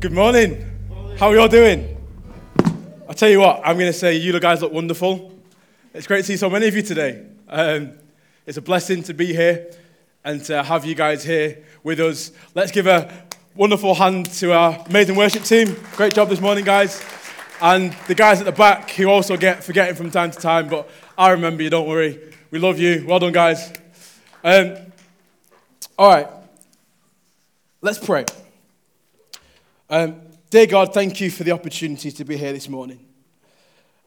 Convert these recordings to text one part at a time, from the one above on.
Good morning. How are you all doing? I'll tell you what, I'm going to say you guys look wonderful. It's great to see so many of you today. Um, it's a blessing to be here and to have you guys here with us. Let's give a wonderful hand to our amazing worship team. Great job this morning, guys. And the guys at the back who also get forgetting from time to time, but I remember you, don't worry. We love you. Well done, guys. Um, all right, let's pray. Um, dear God, thank you for the opportunity to be here this morning.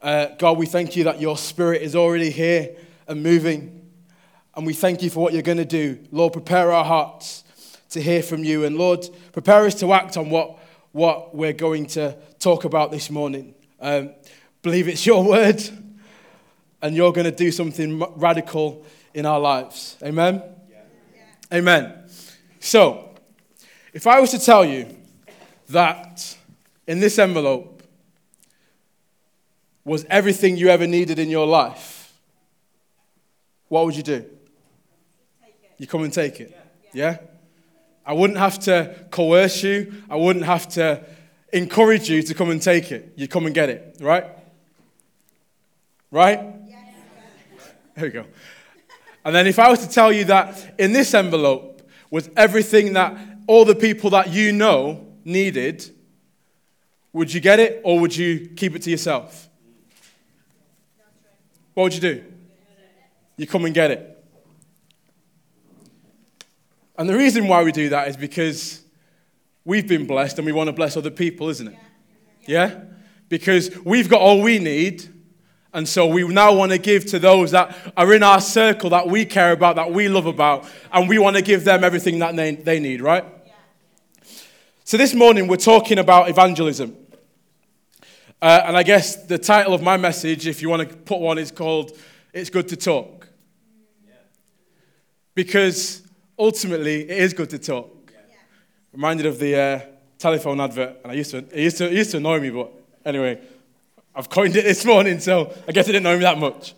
Uh, God, we thank you that your spirit is already here and moving. And we thank you for what you're going to do. Lord, prepare our hearts to hear from you. And Lord, prepare us to act on what, what we're going to talk about this morning. Um, believe it's your word, and you're going to do something radical in our lives. Amen? Yeah. Amen. So, if I was to tell you, that in this envelope was everything you ever needed in your life, what would you do? You come and take it. Yeah. I wouldn't have to coerce you. I wouldn't have to encourage you to come and take it. You come and get it, right? Right? There we go. And then if I was to tell you that in this envelope was everything that all the people that you know needed, would you get it or would you keep it to yourself? What would you do? You come and get it. And the reason why we do that is because we've been blessed and we want to bless other people, isn't it? Yeah? Because we've got all we need. And so we now want to give to those that are in our circle that we care about, that we love about, and we want to give them everything that they, they need, right? So, this morning we're talking about evangelism. Uh, and I guess the title of my message, if you want to put one, is called It's Good to Talk. Because ultimately, it is good to talk. Reminded of the uh, telephone advert, and I used to, it used, to, it used to annoy me, but anyway, I've coined it this morning, so I guess it didn't annoy me that much.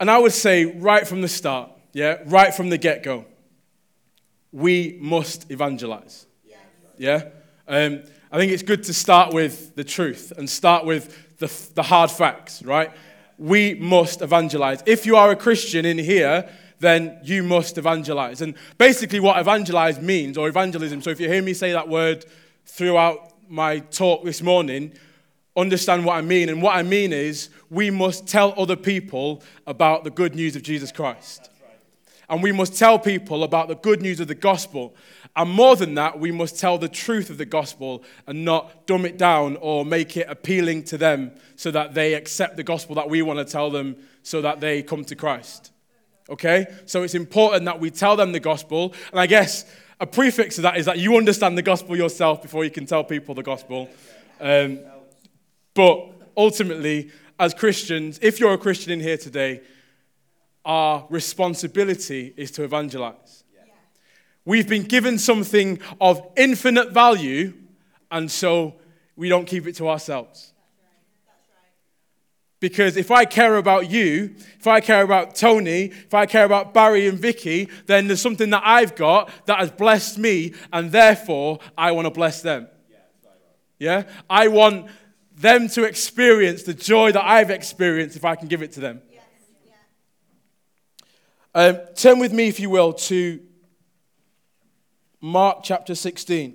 And I would say right from the start, yeah, right from the get go, we must evangelize. Yeah? Um, I think it's good to start with the truth and start with the, the hard facts, right? We must evangelize. If you are a Christian in here, then you must evangelize. And basically, what evangelize means, or evangelism, so if you hear me say that word throughout my talk this morning, understand what I mean. And what I mean is, we must tell other people about the good news of Jesus Christ. And we must tell people about the good news of the gospel. And more than that, we must tell the truth of the gospel and not dumb it down or make it appealing to them so that they accept the gospel that we want to tell them so that they come to Christ. Okay? So it's important that we tell them the gospel. And I guess a prefix to that is that you understand the gospel yourself before you can tell people the gospel. Um, but ultimately, as Christians, if you're a Christian in here today, our responsibility is to evangelize. We've been given something of infinite value, and so we don't keep it to ourselves. Because if I care about you, if I care about Tony, if I care about Barry and Vicky, then there's something that I've got that has blessed me, and therefore I want to bless them. Yeah? I want them to experience the joy that I've experienced if I can give it to them. Um, turn with me, if you will, to Mark chapter 16.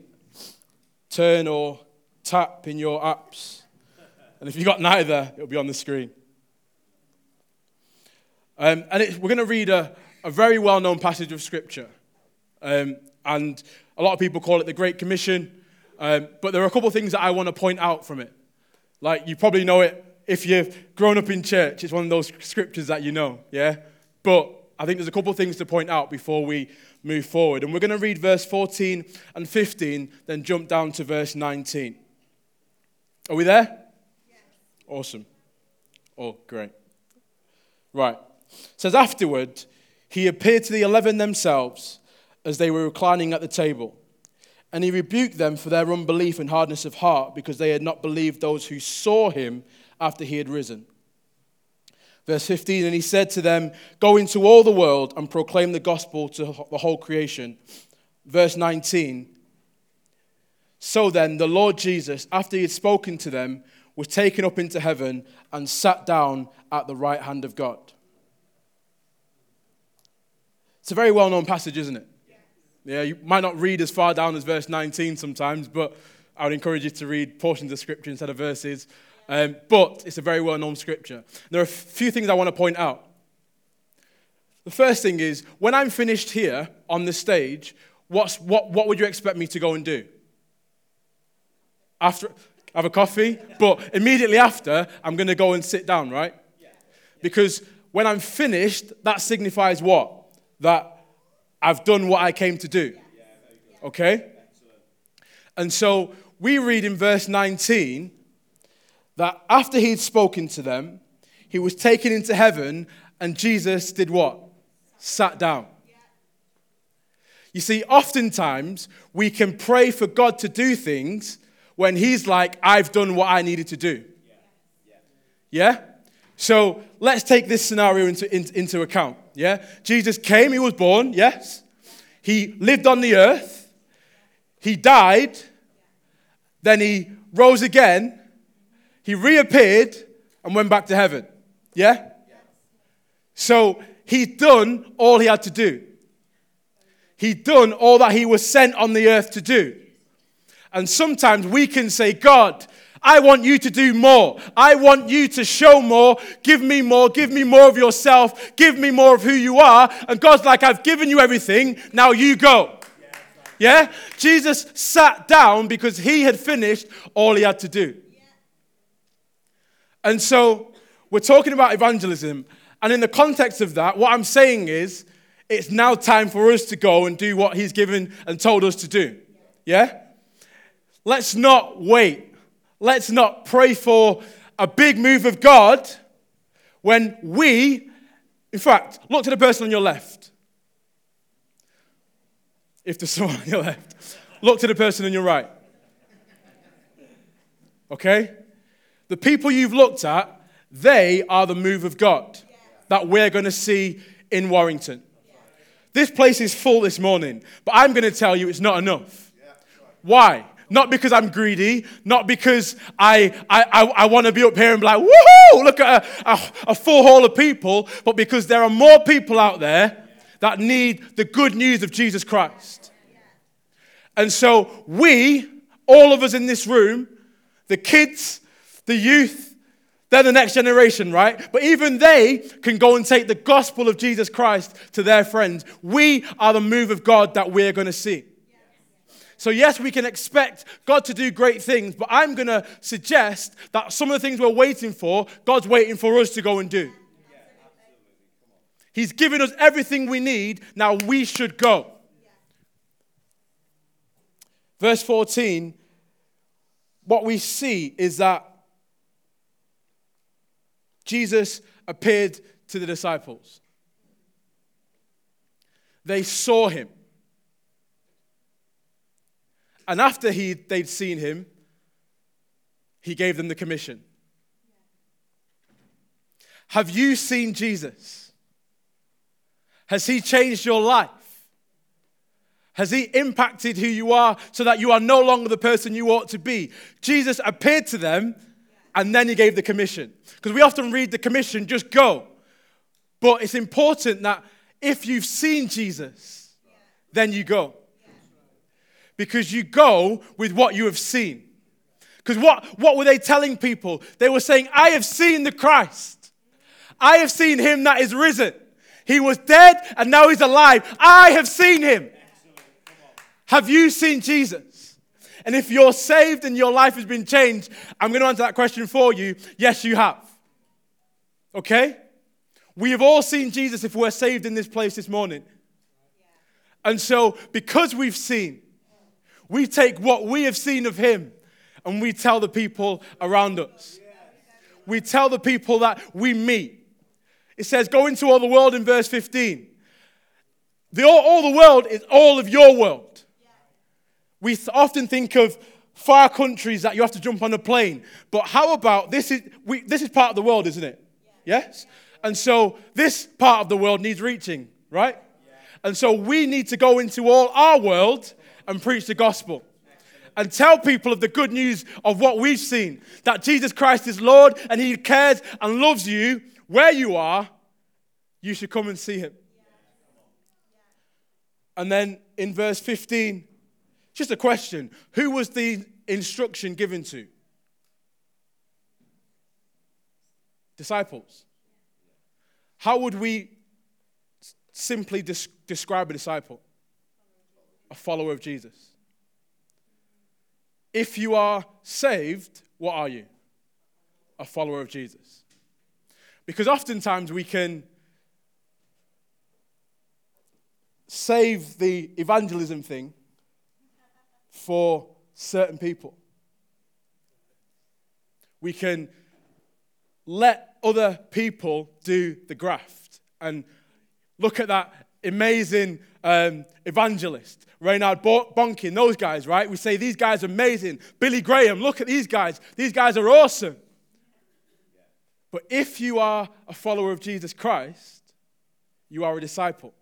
Turn or tap in your apps. And if you've got neither, it'll be on the screen. Um, and it, we're going to read a, a very well known passage of Scripture. Um, and a lot of people call it the Great Commission. Um, but there are a couple of things that I want to point out from it. Like, you probably know it if you've grown up in church, it's one of those scriptures that you know, yeah? But I think there's a couple of things to point out before we move forward. And we're going to read verse 14 and 15, then jump down to verse 19. Are we there? Yes. Awesome. Oh, great. Right. It says, Afterward, he appeared to the eleven themselves as they were reclining at the table. And he rebuked them for their unbelief and hardness of heart because they had not believed those who saw him after he had risen. Verse 15, and he said to them, Go into all the world and proclaim the gospel to the whole creation. Verse 19, So then, the Lord Jesus, after he had spoken to them, was taken up into heaven and sat down at the right hand of God. It's a very well known passage, isn't it? Yeah, you might not read as far down as verse 19 sometimes, but I would encourage you to read portions of scripture instead of verses. Um, but it's a very well known scripture. There are a few things I want to point out. The first thing is when I'm finished here on the stage, what's, what, what would you expect me to go and do? After, have a coffee, but immediately after, I'm going to go and sit down, right? Because when I'm finished, that signifies what? That I've done what I came to do. Okay? And so we read in verse 19 that after he'd spoken to them, he was taken into heaven, and Jesus did what? Sat down. You see, oftentimes we can pray for God to do things when He's like, I've done what I needed to do. Yeah? So let's take this scenario into, into, into account. Yeah? Jesus came, He was born, yes? He lived on the earth, He died, then He rose again, He reappeared, and went back to heaven. Yeah? So He'd done all He had to do. He'd done all that He was sent on the earth to do. And sometimes we can say, God, I want you to do more. I want you to show more. Give me more. Give me more of yourself. Give me more of who you are. And God's like, I've given you everything. Now you go. Yeah? Jesus sat down because he had finished all he had to do. And so we're talking about evangelism. And in the context of that, what I'm saying is it's now time for us to go and do what he's given and told us to do. Yeah? Let's not wait. Let's not pray for a big move of God when we, in fact, look to the person on your left. If there's someone on your left, look to the person on your right. Okay? The people you've looked at, they are the move of God that we're going to see in Warrington. This place is full this morning, but I'm going to tell you it's not enough. Why? Not because I'm greedy, not because I, I, I, I want to be up here and be like, woohoo, look at a, a, a full hall of people, but because there are more people out there that need the good news of Jesus Christ. And so we, all of us in this room, the kids, the youth, they're the next generation, right? But even they can go and take the gospel of Jesus Christ to their friends. We are the move of God that we're going to see. So, yes, we can expect God to do great things, but I'm going to suggest that some of the things we're waiting for, God's waiting for us to go and do. He's given us everything we need, now we should go. Verse 14, what we see is that Jesus appeared to the disciples. They saw him. And after he, they'd seen him, he gave them the commission. Have you seen Jesus? Has he changed your life? Has he impacted who you are so that you are no longer the person you ought to be? Jesus appeared to them and then he gave the commission. Because we often read the commission, just go. But it's important that if you've seen Jesus, then you go because you go with what you have seen. Because what, what were they telling people? They were saying, I have seen the Christ. I have seen him that is risen. He was dead and now he's alive. I have seen him. Have you seen Jesus? And if you're saved and your life has been changed, I'm going to answer that question for you. Yes, you have. Okay? We have all seen Jesus if we're saved in this place this morning. And so, because we've seen, we take what we have seen of him and we tell the people around us. We tell the people that we meet. It says, Go into all the world in verse 15. The, all, all the world is all of your world. We often think of far countries that you have to jump on a plane. But how about this is, we, this is part of the world, isn't it? Yes? And so this part of the world needs reaching, right? And so we need to go into all our world and preach the gospel. and tell people of the good news of what we've seen that Jesus Christ is Lord and He cares and loves you where you are, you should come and see Him. And then in verse 15, just a question Who was the instruction given to? Disciples. How would we simply des- describe a disciple? A follower of Jesus. If you are saved, what are you? A follower of Jesus. Because oftentimes we can save the evangelism thing for certain people. We can let other people do the graft and look at that amazing um, evangelist, Reinhard Bonnke, those guys, right? We say these guys are amazing. Billy Graham, look at these guys. These guys are awesome. But if you are a follower of Jesus Christ, you are a disciple.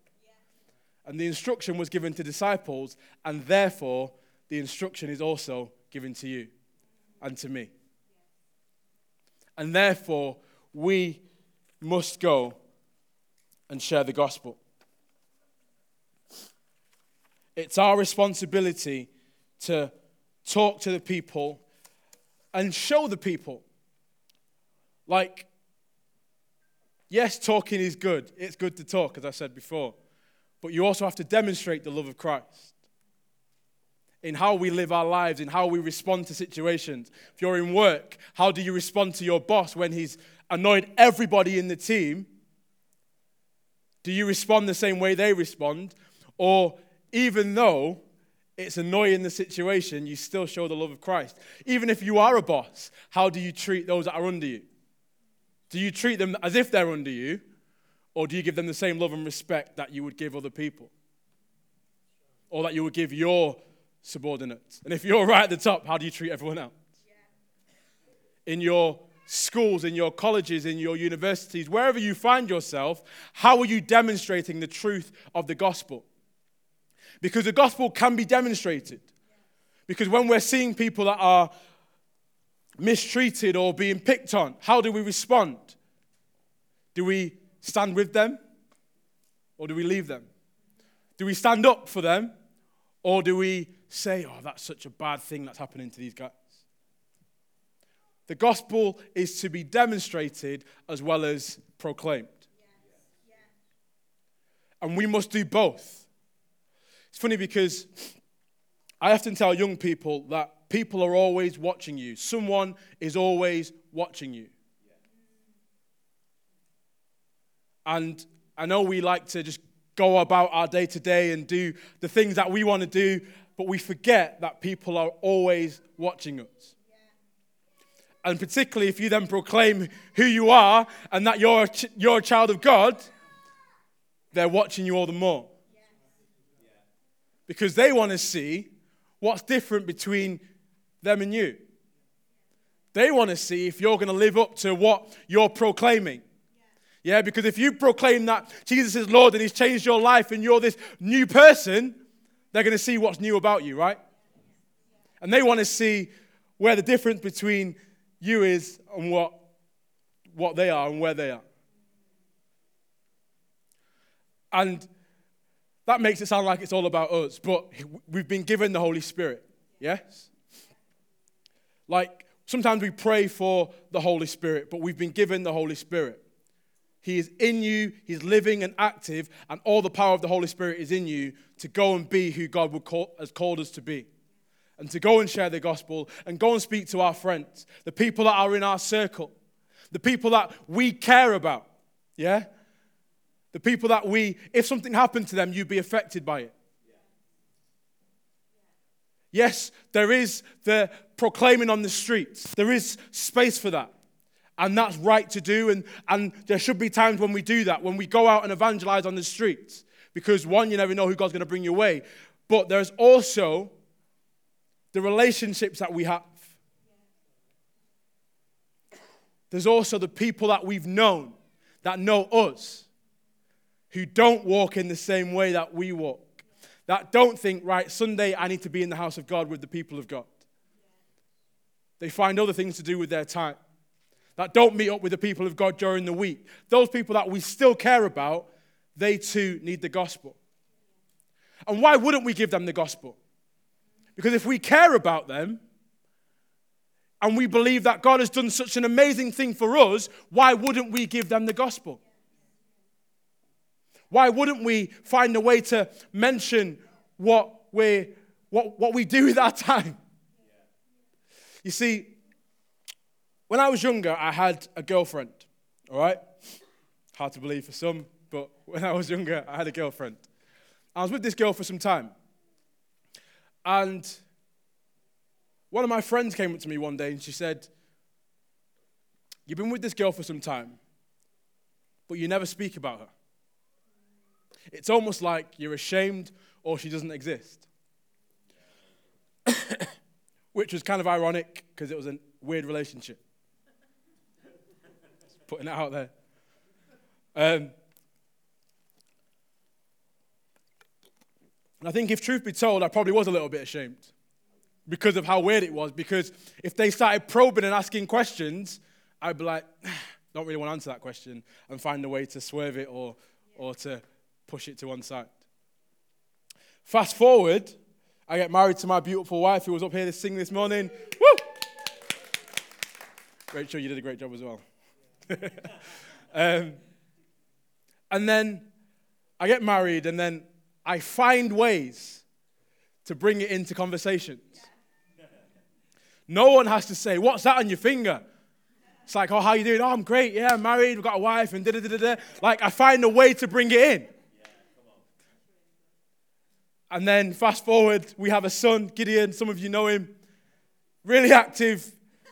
And the instruction was given to disciples, and therefore the instruction is also given to you and to me. And therefore, we must go and share the gospel. It's our responsibility to talk to the people and show the people. Like, yes, talking is good. It's good to talk, as I said before. But you also have to demonstrate the love of Christ in how we live our lives, in how we respond to situations. If you're in work, how do you respond to your boss when he's annoyed everybody in the team? Do you respond the same way they respond? Or even though it's annoying the situation, you still show the love of Christ. Even if you are a boss, how do you treat those that are under you? Do you treat them as if they're under you? Or do you give them the same love and respect that you would give other people? Or that you would give your subordinates? And if you're right at the top, how do you treat everyone else? In your schools, in your colleges, in your universities, wherever you find yourself, how are you demonstrating the truth of the gospel? Because the gospel can be demonstrated. Because when we're seeing people that are mistreated or being picked on, how do we respond? Do we stand with them or do we leave them? Do we stand up for them or do we say, oh, that's such a bad thing that's happening to these guys? The gospel is to be demonstrated as well as proclaimed. And we must do both. It's funny because I often tell young people that people are always watching you, someone is always watching you. And I know we like to just go about our day to day and do the things that we want to do, but we forget that people are always watching us. And particularly if you then proclaim who you are and that you're a, ch- you're a child of God, they're watching you all the more. Because they want to see what's different between them and you. They want to see if you're going to live up to what you're proclaiming. Yeah, because if you proclaim that Jesus is Lord and He's changed your life and you're this new person, they're going to see what's new about you, right? And they want to see where the difference between you is and what, what they are and where they are. And that makes it sound like it's all about us, but we've been given the Holy Spirit, yes? Like sometimes we pray for the Holy Spirit, but we've been given the Holy Spirit. He is in you, He's living and active, and all the power of the Holy Spirit is in you to go and be who God call, has called us to be. And to go and share the gospel and go and speak to our friends, the people that are in our circle, the people that we care about. Yeah? The people that we, if something happened to them, you'd be affected by it. Yes, there is the proclaiming on the streets, there is space for that. And that's right to do. And, and there should be times when we do that, when we go out and evangelize on the streets. Because one, you never know who God's going to bring your way. But there's also the relationships that we have. There's also the people that we've known that know us, who don't walk in the same way that we walk, that don't think, right, Sunday I need to be in the house of God with the people of God. They find other things to do with their time that don't meet up with the people of God during the week. Those people that we still care about, they too need the gospel. And why wouldn't we give them the gospel? Because if we care about them and we believe that God has done such an amazing thing for us, why wouldn't we give them the gospel? Why wouldn't we find a way to mention what we, what, what we do with our time? You see, when I was younger, I had a girlfriend, all right? Hard to believe for some, but when I was younger, I had a girlfriend. I was with this girl for some time. And one of my friends came up to me one day and she said, You've been with this girl for some time, but you never speak about her. It's almost like you're ashamed or she doesn't exist. Which was kind of ironic because it was a weird relationship. Putting it out there. Um, I think if truth be told, I probably was a little bit ashamed because of how weird it was. Because if they started probing and asking questions, I'd be like, don't really want to answer that question and find a way to swerve it or, or to push it to one side. Fast forward, I get married to my beautiful wife who was up here to sing this morning. Woo! Rachel, you did a great job as well. um, and then I get married, and then I find ways to bring it into conversations. No one has to say, What's that on your finger? It's like, Oh, how you doing? Oh, I'm great. Yeah, I'm married. We've got a wife, and da da da da. Like, I find a way to bring it in. And then fast forward, we have a son, Gideon. Some of you know him. Really active,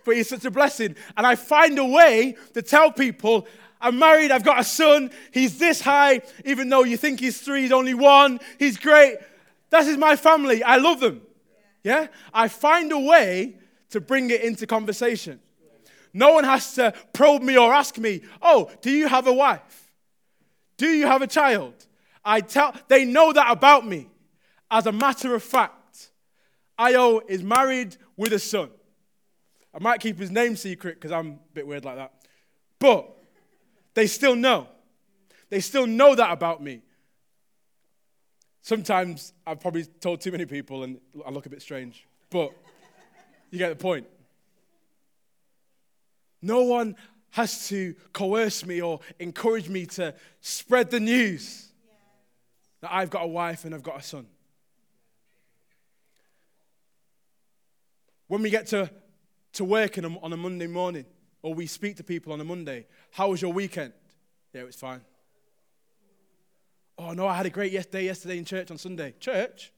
but he's such a blessing. And I find a way to tell people, I'm married, I've got a son, he's this high, even though you think he's three, he's only one, he's great. That is my family. I love them. Yeah? I find a way to bring it into conversation. No one has to probe me or ask me, oh, do you have a wife? Do you have a child? I tell, they know that about me. As a matter of fact, Ayo is married with a son. I might keep his name secret because I'm a bit weird like that. But they still know. They still know that about me. Sometimes I've probably told too many people and I look a bit strange. But you get the point. No one has to coerce me or encourage me to spread the news that I've got a wife and I've got a son. When we get to, to work a, on a Monday morning, or we speak to people on a Monday, how was your weekend? Yeah, it was fine. Oh, no, I had a great day yesterday in church on Sunday. Church?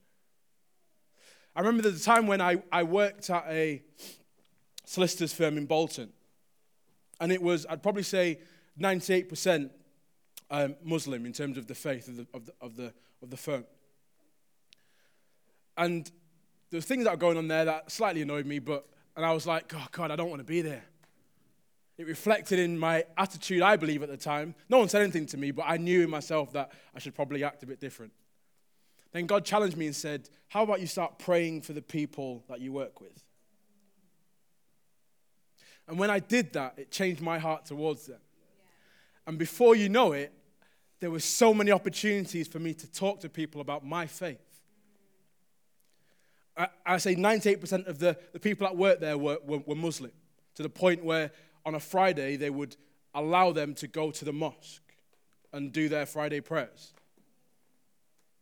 I remember the time when I, I worked at a solicitor's firm in Bolton. And it was, I'd probably say, 98% um, Muslim in terms of the faith of the, of the, of the, of the firm. And there were things that were going on there that slightly annoyed me, but and I was like, oh God, I don't want to be there. It reflected in my attitude, I believe, at the time. No one said anything to me, but I knew in myself that I should probably act a bit different. Then God challenged me and said, How about you start praying for the people that you work with? And when I did that, it changed my heart towards them. And before you know it, there were so many opportunities for me to talk to people about my faith. I, I say 98% of the, the people that worked there were, were, were Muslim, to the point where on a Friday they would allow them to go to the mosque and do their Friday prayers.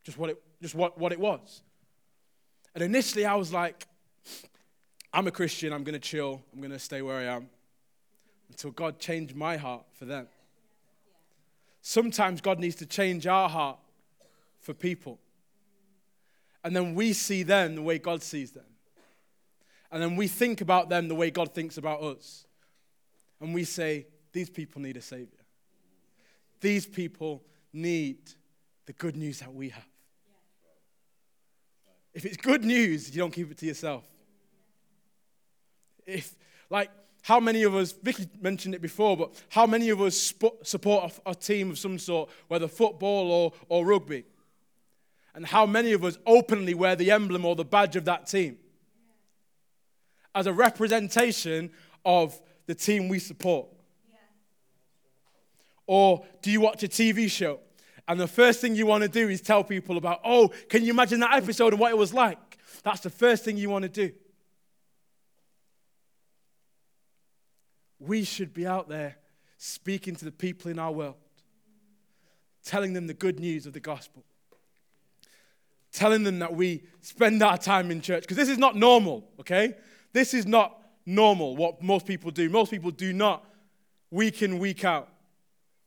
Just what it, just what, what it was. And initially I was like, I'm a Christian, I'm going to chill, I'm going to stay where I am. Until God changed my heart for them. Sometimes God needs to change our heart for people. And then we see them the way God sees them. And then we think about them the way God thinks about us. And we say, these people need a Savior. These people need the good news that we have. If it's good news, you don't keep it to yourself. If, like, how many of us, Vicky mentioned it before, but how many of us support a, team of some sort, whether football or, or rugby? And how many of us openly wear the emblem or the badge of that team? As a representation of the team we support. Or do you watch a TV show and the first thing you want to do is tell people about, oh, can you imagine that episode and what it was like? That's the first thing you want to do. We should be out there speaking to the people in our world, telling them the good news of the gospel, telling them that we spend our time in church, because this is not normal, okay? This is not normal what most people do. Most people do not week in, week out,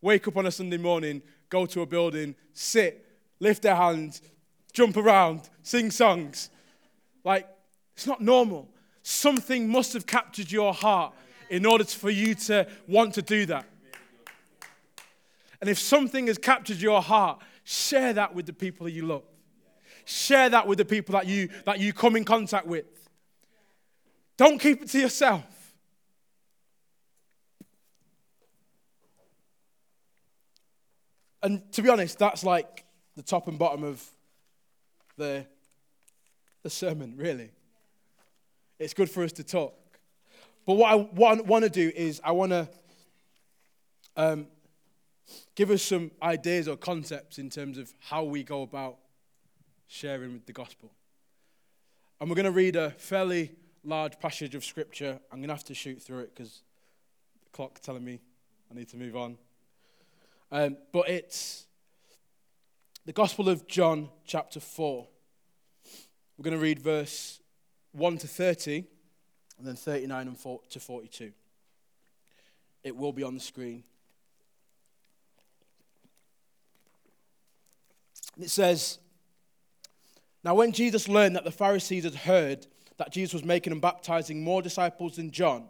wake up on a Sunday morning, go to a building, sit, lift their hands, jump around, sing songs. Like, it's not normal. Something must have captured your heart in order for you to want to do that. And if something has captured your heart, share that with the people that you love. Share that with the people that you, that you come in contact with. Don't keep it to yourself. And to be honest, that's like the top and bottom of the, the sermon, really. It's good for us to talk. But what I want, to do is I want to um, give us some ideas or concepts in terms of how we go about sharing with the gospel. And we're going to read a fairly large passage of scripture. I'm going to have to shoot through it because the clock's telling me I need to move on. Um, but it's the Gospel of John, chapter 4. We're going to read verse 1 to 30 and then 39 and 4 to 42. It will be on the screen. It says, Now when Jesus learned that the Pharisees had heard that Jesus was making and baptizing more disciples than John,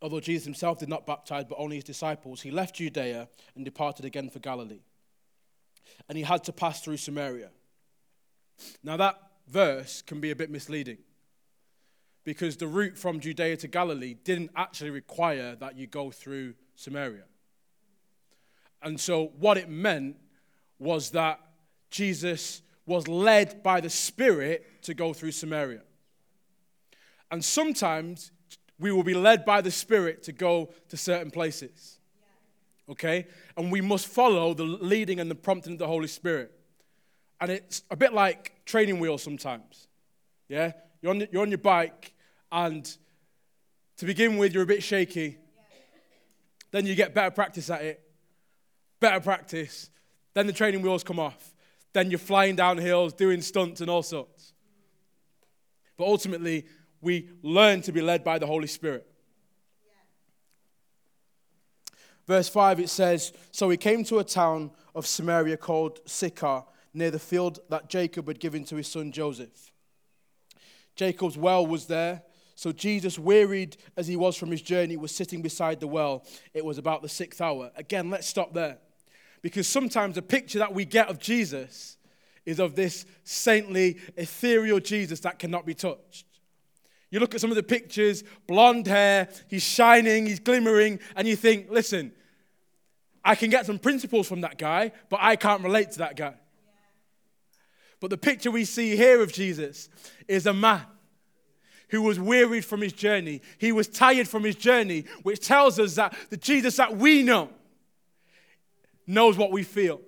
although Jesus himself did not baptize but only his disciples, he left Judea and departed again for Galilee. And he had to pass through Samaria. Now, that verse can be a bit misleading because the route from Judea to Galilee didn't actually require that you go through Samaria. And so, what it meant was that Jesus was led by the Spirit to go through Samaria. And sometimes we will be led by the Spirit to go to certain places. Okay? And we must follow the leading and the prompting of the Holy Spirit. And it's a bit like training wheels sometimes. Yeah? You're on, you're on your bike, and to begin with, you're a bit shaky. Then you get better practice at it, better practice. Then the training wheels come off. Then you're flying down hills, doing stunts and all sorts. But ultimately, we learn to be led by the Holy Spirit. Verse 5 it says, So he came to a town of Samaria called Sychar, near the field that Jacob had given to his son Joseph. Jacob's well was there, so Jesus, wearied as he was from his journey, was sitting beside the well. It was about the sixth hour. Again, let's stop there. Because sometimes the picture that we get of Jesus is of this saintly, ethereal Jesus that cannot be touched. You look at some of the pictures, blonde hair, he's shining, he's glimmering, and you think, listen, I can get some principles from that guy, but I can't relate to that guy. But the picture we see here of Jesus is a man who was wearied from his journey. He was tired from his journey, which tells us that the Jesus that we know knows what we feel.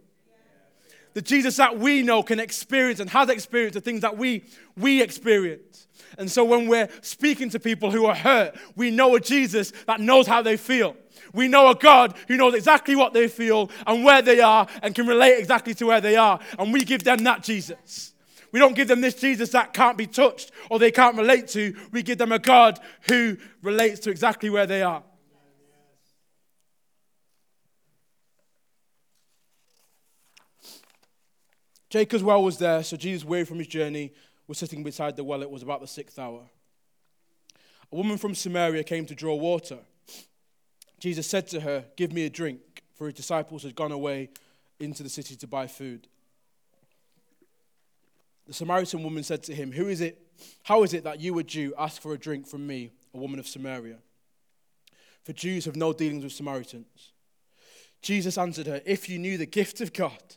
The Jesus that we know can experience and has experienced the things that we, we experience. And so when we're speaking to people who are hurt, we know a Jesus that knows how they feel. We know a God who knows exactly what they feel and where they are and can relate exactly to where they are. And we give them that Jesus. We don't give them this Jesus that can't be touched or they can't relate to. We give them a God who relates to exactly where they are. Jacob's well was there, so Jesus, weary from his journey, was sitting beside the well. It was about the sixth hour. A woman from Samaria came to draw water. Jesus said to her, Give me a drink, for his disciples had gone away into the city to buy food. The Samaritan woman said to him, Who is it? How is it that you, a Jew, ask for a drink from me, a woman of Samaria? For Jews have no dealings with Samaritans. Jesus answered her, If you knew the gift of God,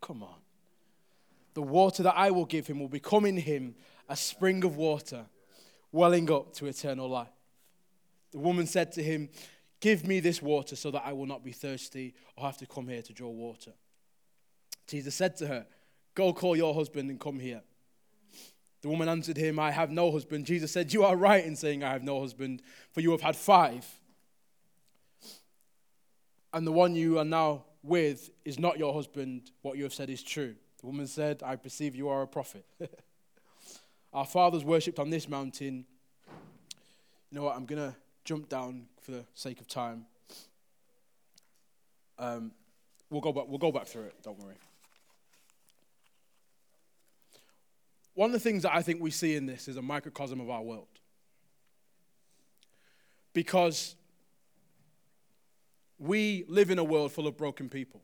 Come on. The water that I will give him will become in him a spring of water welling up to eternal life. The woman said to him, Give me this water so that I will not be thirsty or have to come here to draw water. Jesus said to her, Go call your husband and come here. The woman answered him, I have no husband. Jesus said, You are right in saying, I have no husband, for you have had five. And the one you are now with is not your husband. What you have said is true. The woman said, I perceive you are a prophet. Our fathers worshipped on this mountain. You know what? I'm going to jump down for the sake of time. Um, we'll, go back, we'll go back through it, don't worry. One of the things that I think we see in this is a microcosm of our world. Because we live in a world full of broken people.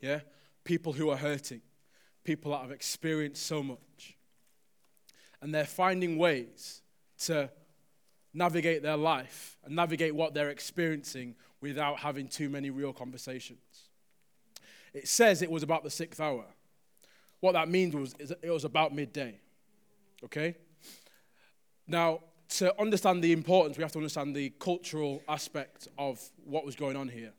Yeah? People who are hurting, people that have experienced so much and they're finding ways to navigate their life and navigate what they're experiencing without having too many real conversations. It says it was about the sixth hour. What that means was it was about midday. Okay? Now, to understand the importance, we have to understand the cultural aspect of what was going on here.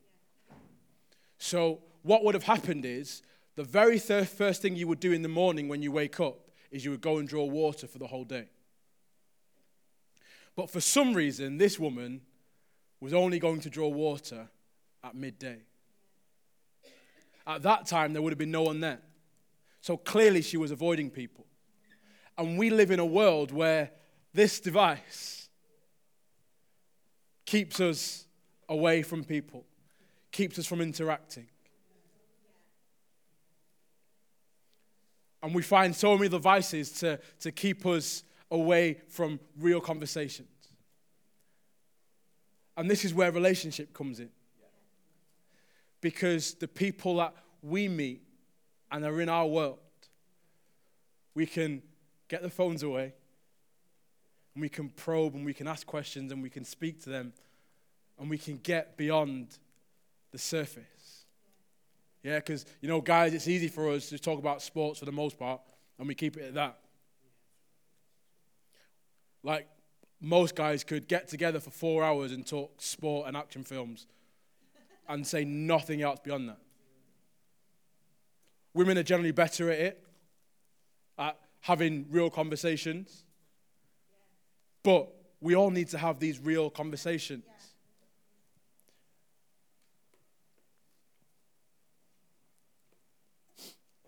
So, what would have happened is the very first thing you would do in the morning when you wake up is you would go and draw water for the whole day. But for some reason, this woman was only going to draw water at midday. At that time, there would have been no one there. So clearly, she was avoiding people. And we live in a world where this device keeps us away from people, keeps us from interacting. And we find so many devices to, to keep us away from real conversations. And this is where relationship comes in. Because the people that we meet and are in our world, we can get the phones away and we can probe and we can ask questions and we can speak to them and we can get beyond the surface. Yeah, because, you know, guys, it's easy for us to talk about sports for the most part, and we keep it at that. Like, most guys could get together for four hours and talk sport and action films and say nothing else beyond that. Women are generally better at it, at having real conversations. But we all need to have these real conversations.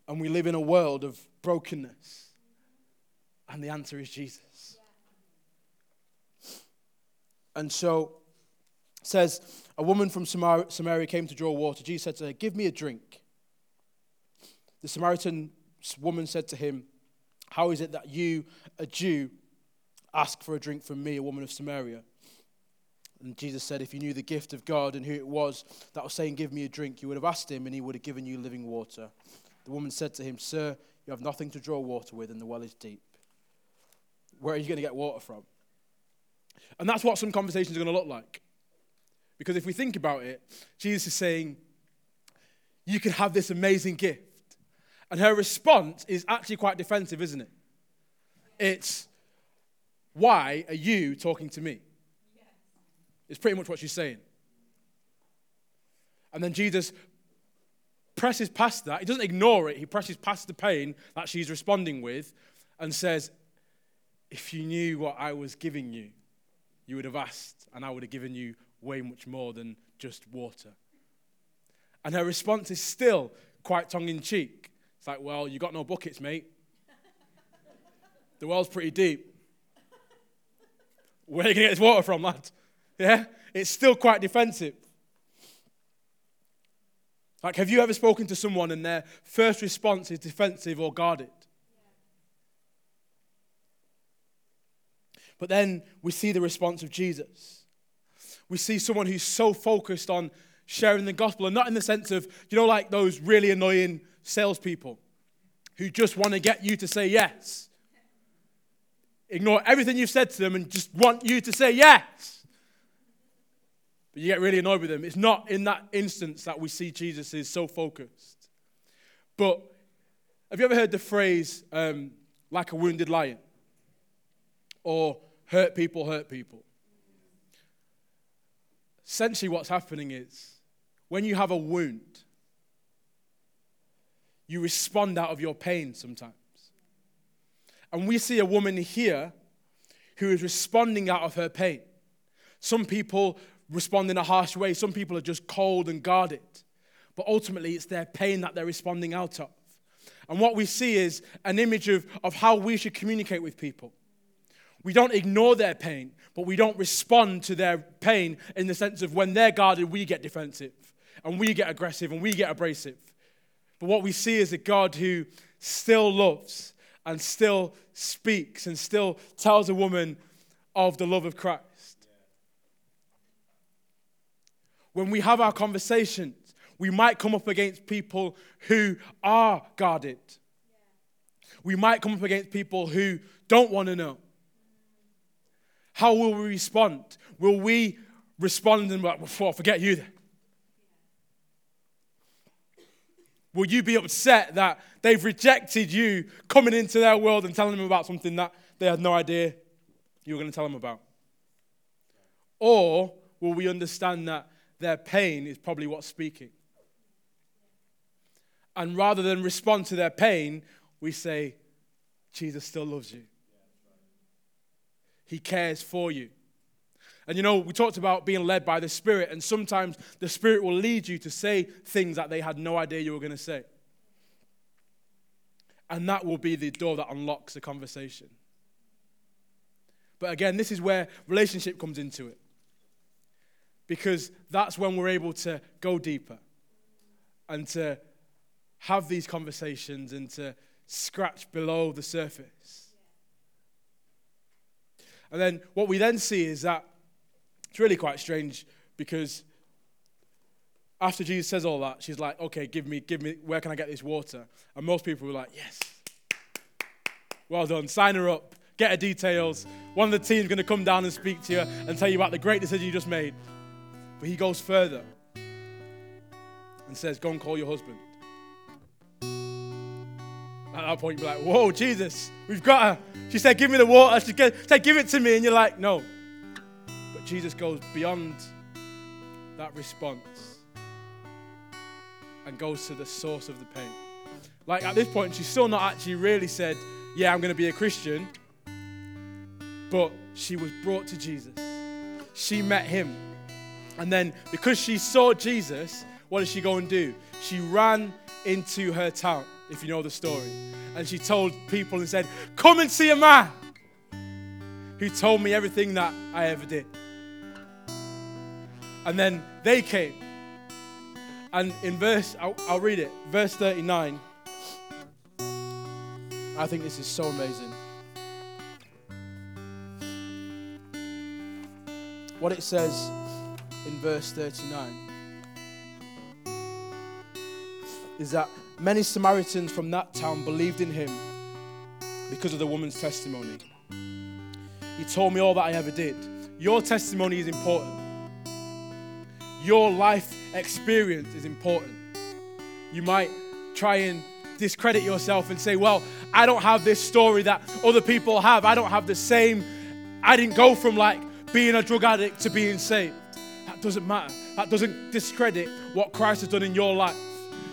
And we live in a world of brokenness. And the answer is Jesus. And so says a woman from Samaria came to draw water. Jesus said to her, "Give me a drink." The Samaritan woman said to him, "How is it that you, a Jew, ask for a drink from me, a woman of Samaria?" And Jesus said, If you knew the gift of God and who it was that was saying, Give me a drink, you would have asked him, and he would have given you living water. The woman said to him, Sir, you have nothing to draw water with, and the well is deep. Where are you going to get water from? And that's what some conversations are going to look like. Because if we think about it, Jesus is saying, You can have this amazing gift. And her response is actually quite defensive, isn't it? It's, Why are you talking to me? It's pretty much what she's saying. And then Jesus presses past that. He doesn't ignore it. He presses past the pain that she's responding with and says, If you knew what I was giving you, you would have asked, and I would have given you way much more than just water. And her response is still quite tongue in cheek. It's like, Well, you got no buckets, mate. The well's pretty deep. Where are you going to get this water from, lad? Yeah? It's still quite defensive. Like, have you ever spoken to someone and their first response is defensive or guarded? But then we see the response of Jesus. We see someone who's so focused on sharing the gospel, and not in the sense of, you know, like those really annoying salespeople who just want to get you to say yes. Ignore everything you've said to them and just want you to say yes. But you get really annoyed with them. It's not in that instance that we see Jesus is so focused. But have you ever heard the phrase, um, like a wounded lion? Or hurt people hurt people? Essentially, what's happening is when you have a wound, you respond out of your pain sometimes. And we see a woman here who is responding out of her pain. Some people respond in a harsh way, some people are just cold and guarded. But ultimately, it's their pain that they're responding out of. And what we see is an image of, of how we should communicate with people. We don't ignore their pain, but we don't respond to their pain in the sense of when they're guarded, we get defensive and we get aggressive and we get abrasive. But what we see is a God who still loves and still speaks and still tells a woman of the love of Christ. When we have our conversations, we might come up against people who are guarded. We might come up against people who don't want to know. How will we respond? Will we respond and like, well, forget you then? Will you be upset that they've rejected you coming into their world and telling them about something that they had no idea you were going to tell them about? Or will we understand that their pain is probably what's speaking? And rather than respond to their pain, we say, Jesus still loves you. He cares for you. And you know, we talked about being led by the Spirit, and sometimes the Spirit will lead you to say things that they had no idea you were going to say. And that will be the door that unlocks the conversation. But again, this is where relationship comes into it. Because that's when we're able to go deeper and to have these conversations and to scratch below the surface. And then what we then see is that it's really quite strange because after Jesus says all that, she's like, okay, give me, give me, where can I get this water? And most people were like, yes. Well done. Sign her up. Get her details. One of the team's going to come down and speak to you and tell you about the great decision you just made. But he goes further and says, go and call your husband. At that point, you're like, whoa, Jesus, we've got her. She said, give me the water. She said, give it to me. And you're like, no, Jesus goes beyond that response and goes to the source of the pain. Like at this point, she's still not actually really said, Yeah, I'm going to be a Christian. But she was brought to Jesus. She met him. And then because she saw Jesus, what did she go and do? She ran into her town, if you know the story. And she told people and said, Come and see a man who told me everything that I ever did. And then they came. And in verse, I'll, I'll read it, verse 39. I think this is so amazing. What it says in verse 39 is that many Samaritans from that town believed in him because of the woman's testimony. He told me all that I ever did. Your testimony is important. Your life experience is important. You might try and discredit yourself and say, Well, I don't have this story that other people have. I don't have the same. I didn't go from like being a drug addict to being saved. That doesn't matter. That doesn't discredit what Christ has done in your life.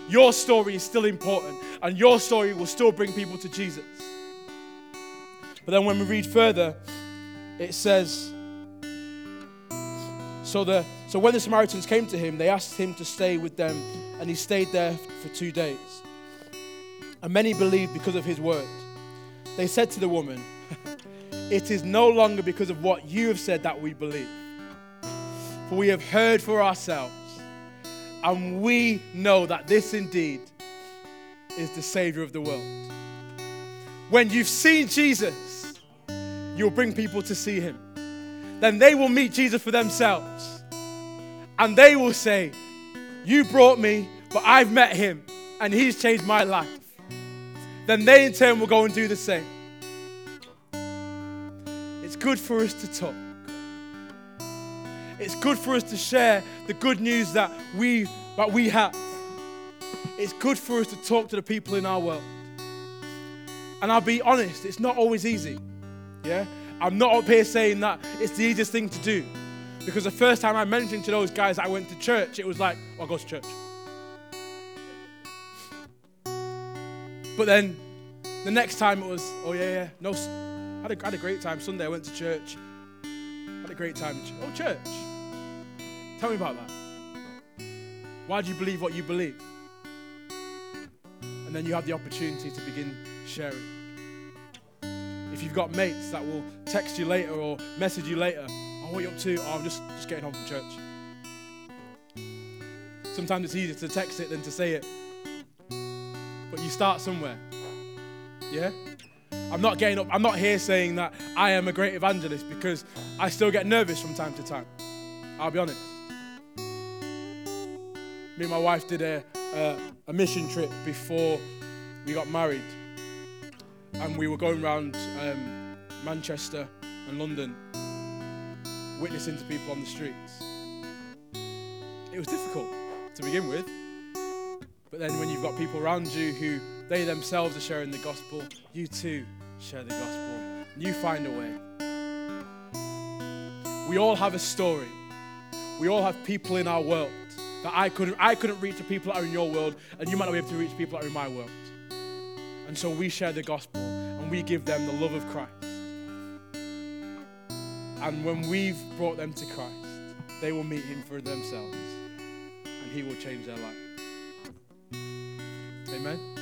Your story is still important, and your story will still bring people to Jesus. But then when we read further, it says, So the so when the Samaritans came to him, they asked him to stay with them, and he stayed there for two days. And many believed because of his word. They said to the woman, It is no longer because of what you have said that we believe. For we have heard for ourselves, And we know that this indeed is the Savior of the world. When you've seen Jesus, you'll bring people to see him. Then they will meet Jesus for themselves. And they will say, You brought me, but I've met him, and he's changed my life. Then they in turn will go and do the same. It's good for us to talk. It's good for us to share the good news that we, that we have. It's good for us to talk to the people in our world. And I'll be honest, it's not always easy. Yeah? I'm not up here saying that it's the easiest thing to do. Because the first time I mentioned to those guys I went to church, it was like, oh, I go to church. But then the next time it was, oh, yeah, yeah, no, I had a, had a great time. Sunday I went to church. Had a great time. Oh, church. Tell me about that. Why do you believe what you believe? And then you have the opportunity to begin sharing. If you've got mates that will text you later or message you later, oh, what are you up to? Oh, I'm just, just getting home from church. Sometimes it's easier to text it than to say it. But you start somewhere. Yeah? I'm not getting up, I'm not here saying that I am a great evangelist because I still get nervous from time to time. I'll be honest. Me and my wife did a, a, a mission trip before we got married. And we were going around um, Manchester and London witnessing to people on the streets. It was difficult to begin with. But then when you've got people around you who they themselves are sharing the gospel, you too share the gospel. You find a way. We all have a story. We all have people in our world that I couldn't, I couldn't reach the people that are in your world, and you might not be able to reach people that are in my world. And so we share the gospel and we give them the love of Christ. And when we've brought them to Christ, they will meet him for themselves and he will change their life. Amen.